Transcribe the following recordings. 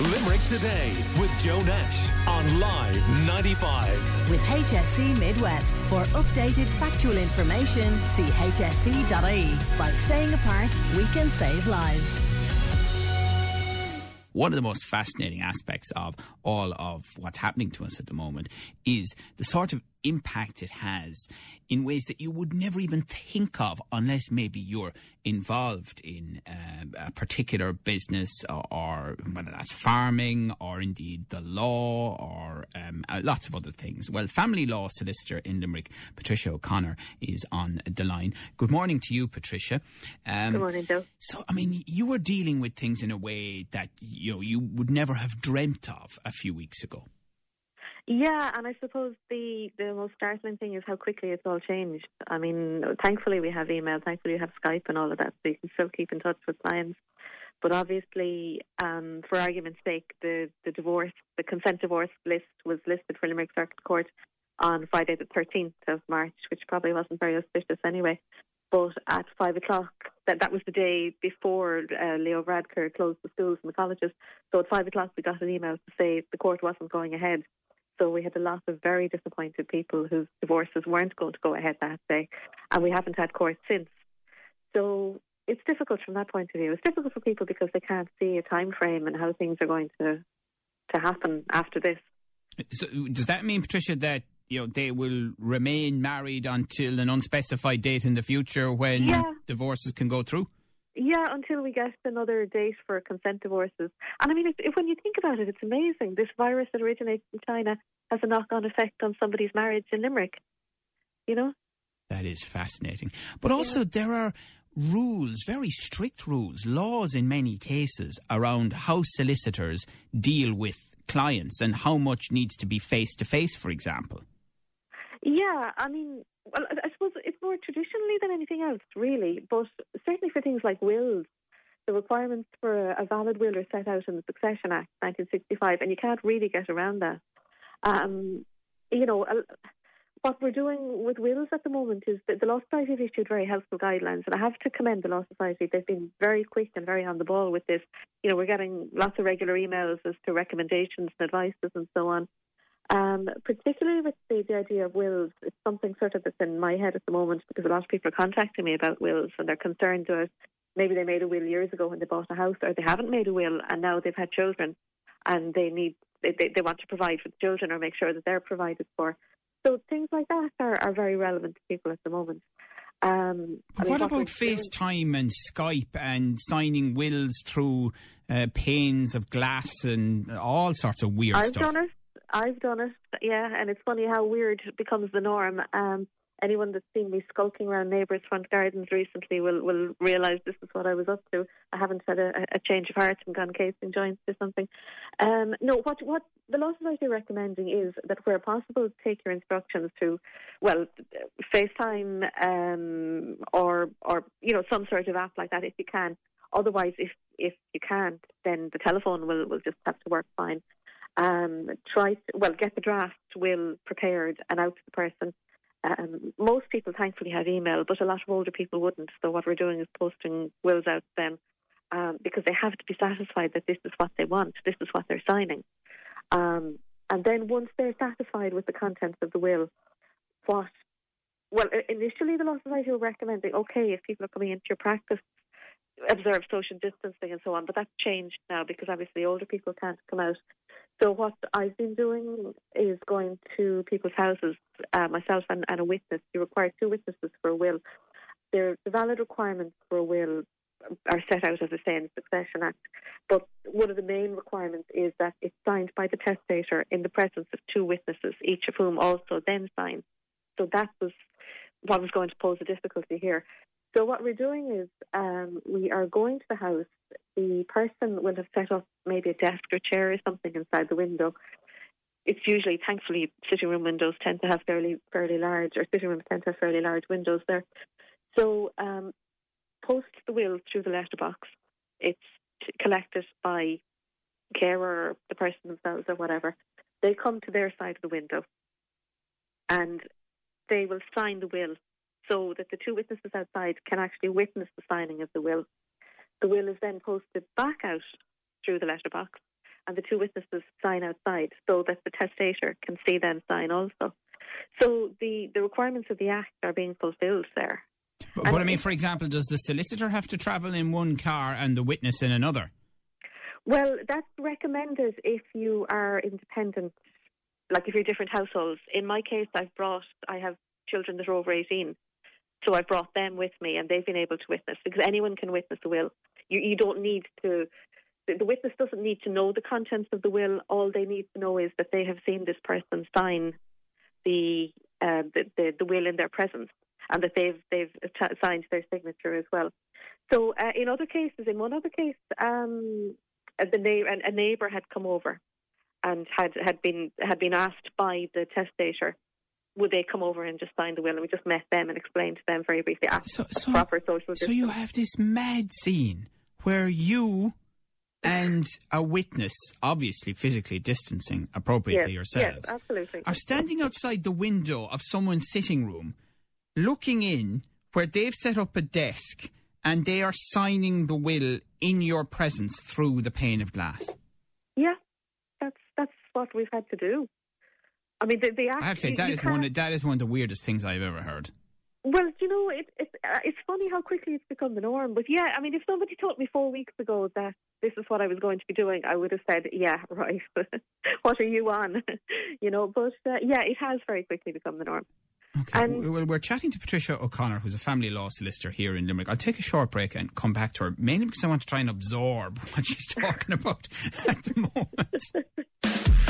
Limerick Today with Joe Nash on Live 95. With HSE Midwest. For updated factual information, see hse.ie. By staying apart, we can save lives. One of the most fascinating aspects of all of what's happening to us at the moment is the sort of impact it has in ways that you would never even think of unless maybe you're involved in uh, a particular business or, or, whether that's farming or indeed the law or um, uh, lots of other things. Well, family law solicitor in Limerick, Patricia O'Connor, is on the line. Good morning to you, Patricia. Um, Good morning, Joe. So, I mean, you were dealing with things in a way that you know you would never have dreamt of a few weeks ago. Yeah, and I suppose the the most startling thing is how quickly it's all changed. I mean, thankfully we have email, thankfully we have Skype and all of that, so you can still keep in touch with clients. But obviously, um, for argument's sake, the, the divorce, the consent divorce list was listed for Limerick Circuit Court on Friday the 13th of March, which probably wasn't very auspicious anyway. But at five o'clock, that that was the day before uh, Leo Varadkar closed the schools and the colleges. So at five o'clock, we got an email to say the court wasn't going ahead. So we had a lot of very disappointed people whose divorces weren't going to go ahead that day, and we haven't had court since. So it's difficult from that point of view. It's difficult for people because they can't see a time frame and how things are going to to happen after this. So does that mean, Patricia, that you know they will remain married until an unspecified date in the future when yeah. divorces can go through? Yeah, until we get another date for consent divorces. And I mean, if, when you think about it, it's amazing. This virus that originates in China has a knock on effect on somebody's marriage in Limerick. You know? That is fascinating. But also, yeah. there are rules, very strict rules, laws in many cases around how solicitors deal with clients and how much needs to be face to face, for example. Yeah, I mean, well, I suppose it's more traditionally than anything else, really. But certainly for things like wills, the requirements for a valid will are set out in the Succession Act 1965, and you can't really get around that. Um, you know, what we're doing with wills at the moment is that the Law Society have issued very helpful guidelines, and I have to commend the Law Society. They've been very quick and very on the ball with this. You know, we're getting lots of regular emails as to recommendations and advices and so on. Um, particularly with the, the idea of wills, it's something sort of that's in my head at the moment because a lot of people are contacting me about wills and they're concerned that maybe they made a will years ago when they bought a house or they haven't made a will and now they've had children and they need they, they, they want to provide for the children or make sure that they're provided for. So things like that are, are very relevant to people at the moment. Um, but what about FaceTime and Skype and signing wills through uh, panes of glass and all sorts of weird I've stuff? Done it. I've done it, yeah, and it's funny how weird becomes the norm. Um, anyone that's seen me skulking around neighbours' front gardens recently will will realise this is what I was up to. I haven't had a, a change of heart and gone casing joints or something. Um, no, what what the Law Society are recommending is that where possible, take your instructions to, well, FaceTime um, or or you know some sort of app like that if you can. Otherwise, if if you can't, then the telephone will will just have to work fine um, try to, well, get the draft will prepared and out to the person. Um, most people thankfully have email, but a lot of older people wouldn't. So what we're doing is posting wills out to them um, because they have to be satisfied that this is what they want, this is what they're signing. Um, and then once they're satisfied with the contents of the will, what well, initially the Law Society were recommending, okay, if people are coming into your practice, observe social distancing and so on, but that's changed now because obviously older people can't come out so what I've been doing is going to people's houses, uh, myself and, and, a witness. You require two witnesses for a will. the valid requirements for a will are set out, as I say, in the Succession Act. But one of the main requirements is that it's signed by the testator in the presence of two witnesses, each of whom also then signs. So that was what was going to pose a difficulty here. So what we're doing is um, we are going to the house. The person will have set up maybe a desk or chair or something inside the window. It's usually, thankfully, sitting room windows tend to have fairly fairly large, or sitting rooms tend to have fairly large windows there. So um, post the will through the letterbox. It's collected by carer or the person themselves or whatever. They come to their side of the window, and they will sign the will so that the two witnesses outside can actually witness the signing of the will. The will is then posted back out through the letterbox, and the two witnesses sign outside so that the testator can see them sign also. So the, the requirements of the Act are being fulfilled there. But, but I mean, for example, does the solicitor have to travel in one car and the witness in another? Well, that's recommended if you are independent, like if you're different households. In my case, I've brought, I have children that are over 18, so I've brought them with me and they've been able to witness because anyone can witness a will. You, you don't need to, the, the witness doesn't need to know the contents of the will. All they need to know is that they have seen this person sign the, uh, the, the, the will in their presence and that they've they've signed their signature as well. So uh, in other cases, in one other case, um, the na- a neighbour had come over and had, had been had been asked by the testator would they come over and just sign the will and we just met them and explained to them very briefly so, so, proper social so you have this mad scene where you and a witness, obviously physically distancing appropriately yes, yourselves, yes, absolutely. are standing outside the window of someone's sitting room, looking in where they've set up a desk and they are signing the will in your presence through the pane of glass. Yeah, that's that's what we've had to do. I mean, the, the act, I have to say that is one that is one of the weirdest things I've ever heard. Well, you know, it, it, uh, it's funny how quickly it's become the norm. But yeah, I mean, if somebody told me four weeks ago that this is what I was going to be doing, I would have said, yeah, right. what are you on? you know, but uh, yeah, it has very quickly become the norm. Okay. And- well, we're chatting to Patricia O'Connor, who's a family law solicitor here in Limerick. I'll take a short break and come back to her, mainly because I want to try and absorb what she's talking about at the moment.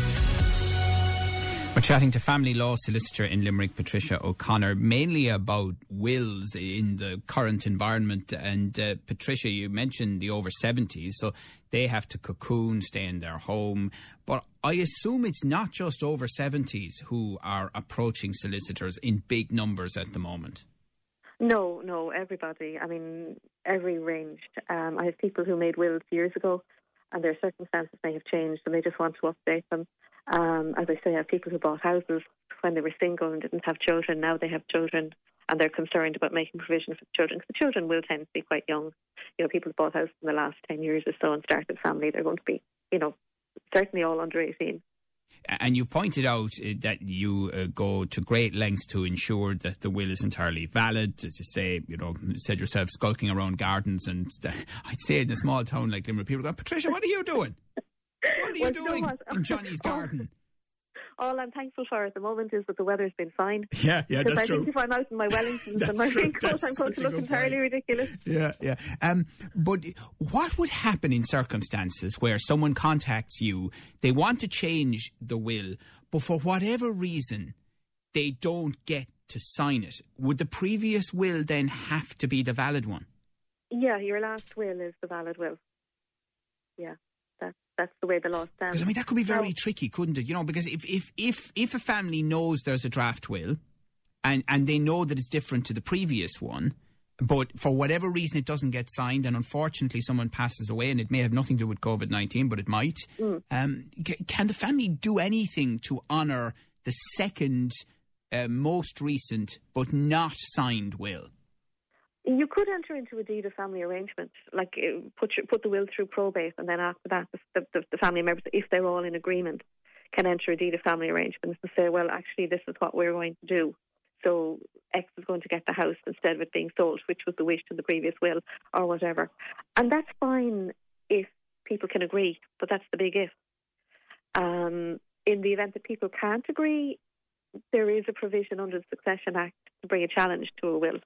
We're chatting to family law solicitor in Limerick, Patricia O'Connor, mainly about wills in the current environment. And uh, Patricia, you mentioned the over 70s, so they have to cocoon, stay in their home. But I assume it's not just over 70s who are approaching solicitors in big numbers at the moment. No, no, everybody. I mean, every range. Um, I have people who made wills years ago, and their circumstances may have changed, and they just want to update them. Um, as I say, I have people who bought houses when they were single and didn't have children. Now they have children, and they're concerned about making provision for the children because the children will tend to be quite young. You know, people who bought houses in the last ten years or so and started family, they're going to be, you know, certainly all under eighteen. And you've pointed out uh, that you uh, go to great lengths to ensure that the will is entirely valid. As you say, you know, said yourself, skulking around gardens. And st- I'd say in a small town like Limerick, people go, Patricia, what are you doing? What are you Well, doing in Johnny's Oh. garden? All I'm thankful for at the moment is that the weather's been fine. Yeah, yeah, Because that's I true. think if I'm out in my Wellingtons and my raincoat, I'm going to look entirely point. ridiculous. Yeah, yeah. Um, but what would happen in circumstances where someone contacts you, they want to change the will, but for whatever reason, they don't get to sign it? Would the previous will then have to be the valid one? Yeah, your last will is the valid will. Yeah, that's the way the law stands. Because I mean, that could be very Now- tricky, couldn't it? You know, because if if if if a family knows there's a draft will, and and they know that it's different to the previous one, but for whatever reason it doesn't get signed, and unfortunately someone passes away, and it may have nothing to do with COVID nineteen, but it might. Um, c- can the family do anything to honour the second, uh, most recent but not signed will? You could enter into a deed of family arrangement, like uh, put your, put the will through probate, and then after that, the, the, the family members, if they're all in agreement, can enter a deed of family arrangement and say, well, actually, this is what we're going to do. So X is going to get the house instead of it being sold, which was the wish in the previous will, or whatever. And that's fine if people can agree, but that's the big if. Um, in the event that people can't agree, there is a provision under the Succession Act to bring a challenge to a will.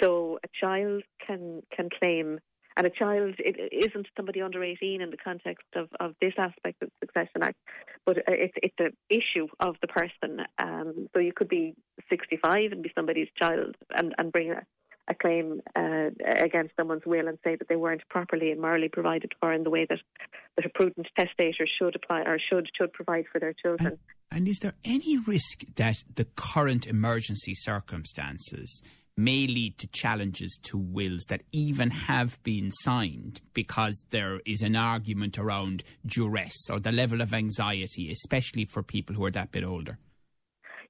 So a child can can claim, and a child it isn't somebody under 18 in the context of, of this aspect of the Succession Act, but it's it's an issue of the person. Um, so you could be 65 and be somebody's child and, and bring a, a claim uh, against someone's will and say that they weren't properly and morally provided for in the way that, that a prudent testator should apply or should should provide for their children. And, and is there any risk that the current emergency circumstances may lead to challenges to wills that even have been signed because there is an argument around duress or the level of anxiety, especially for people who are that bit older?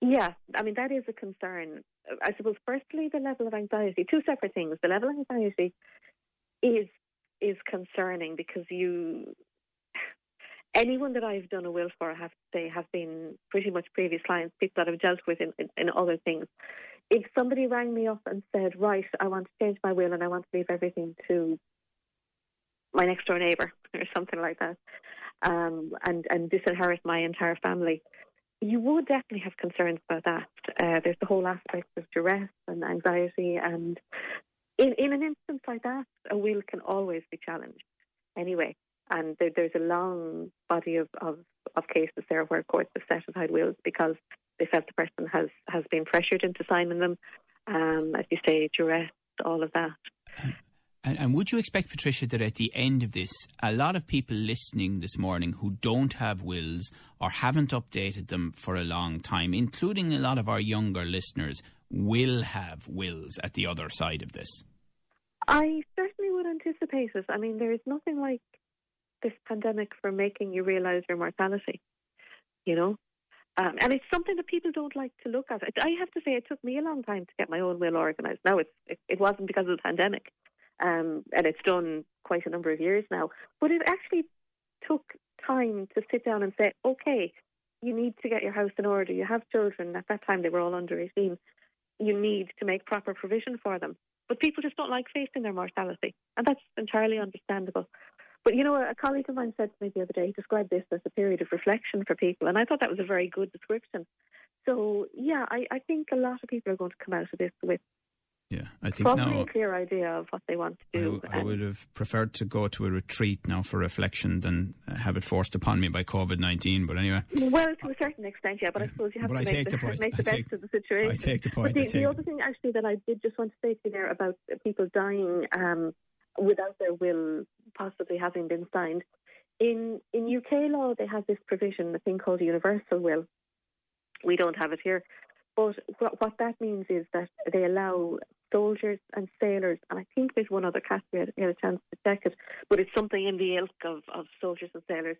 Yeah, I mean, that is a concern. I suppose, firstly, the level of anxiety, two separate things. The level of anxiety is is concerning because you anyone that I've done a will for, I have to say, have been pretty much previous clients, people that I've dealt with in, in, in, other things. If somebody rang me up and said, right, I want to change my will and I want to leave everything to my next door neighbour or something like that, um, and, and disinherit my entire family, you would definitely have concerns about that. Uh, there's the whole aspect of duress and anxiety, and in, in an instance like that, a will can always be challenged anyway. And there, there's a long body of, of, of cases there where courts have set aside wills because they felt the person has, has been pressured into signing them. Um, as you say, duress, all of that. And, and, would you expect, Patricia, that at the end of this, a lot of people listening this morning who don't have wills or haven't updated them for a long time, including a lot of our younger listeners, will have wills at the other side of this? I certainly would anticipate it. I mean, there is nothing like this pandemic for making you realise your mortality, you know? Um, and it's something that people don't like to look at. I have to say, it took me a long time to get my own will organised. Now, it's, it, it wasn't because of the pandemic, um, and it's done quite a number of years now. But it actually took time to sit down and say, okay, you need to get your house in order. You have children. At that time, they were all under 18. You need to make proper provision for them. But people just don't like facing their mortality, and that's entirely understandable. But you know, a colleague of mine said to me the other day, he described this as a period of reflection for people, and I thought that was a very good description. So yeah, I, I think a lot of people are going to come out of this with yeah, I think probably now, a clear idea of what they want to do. I, I, would have preferred to go to a retreat now for reflection than have it forced upon me by COVID nineteen. But anyway, well, to a certain extent, yeah. But I suppose you have to make the, the make the best take, of the situation. I take the point. But the, the other thing, actually, that I did just want to say to you there about people dying um, without their will possibly having been signed. In in UK law, they have this provision, a thing called a universal will. We don't have it here, but what, what that means is that they allow soldiers and sailors, and I think there's one other category. I had a chance to check it, but it's something in the ilk of, of soldiers and sailors.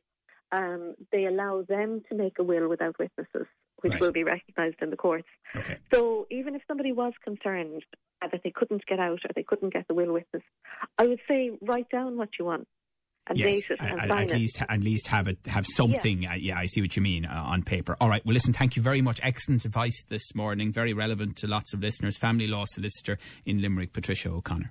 Um, they allow them to make a will without witnesses, which right. will be recognised in the courts. Okay. So even if somebody was concerned that they couldn't get out or they couldn't get the will witness, I would say write down what you want and yes, and at, at least at least have it have something. Yeah, uh, yeah I see what you mean uh, on paper. All right. Well, listen. Thank you very much. Excellent advice this morning. Very relevant to lots of listeners. Family law solicitor in Limerick, Patricia O'Connor.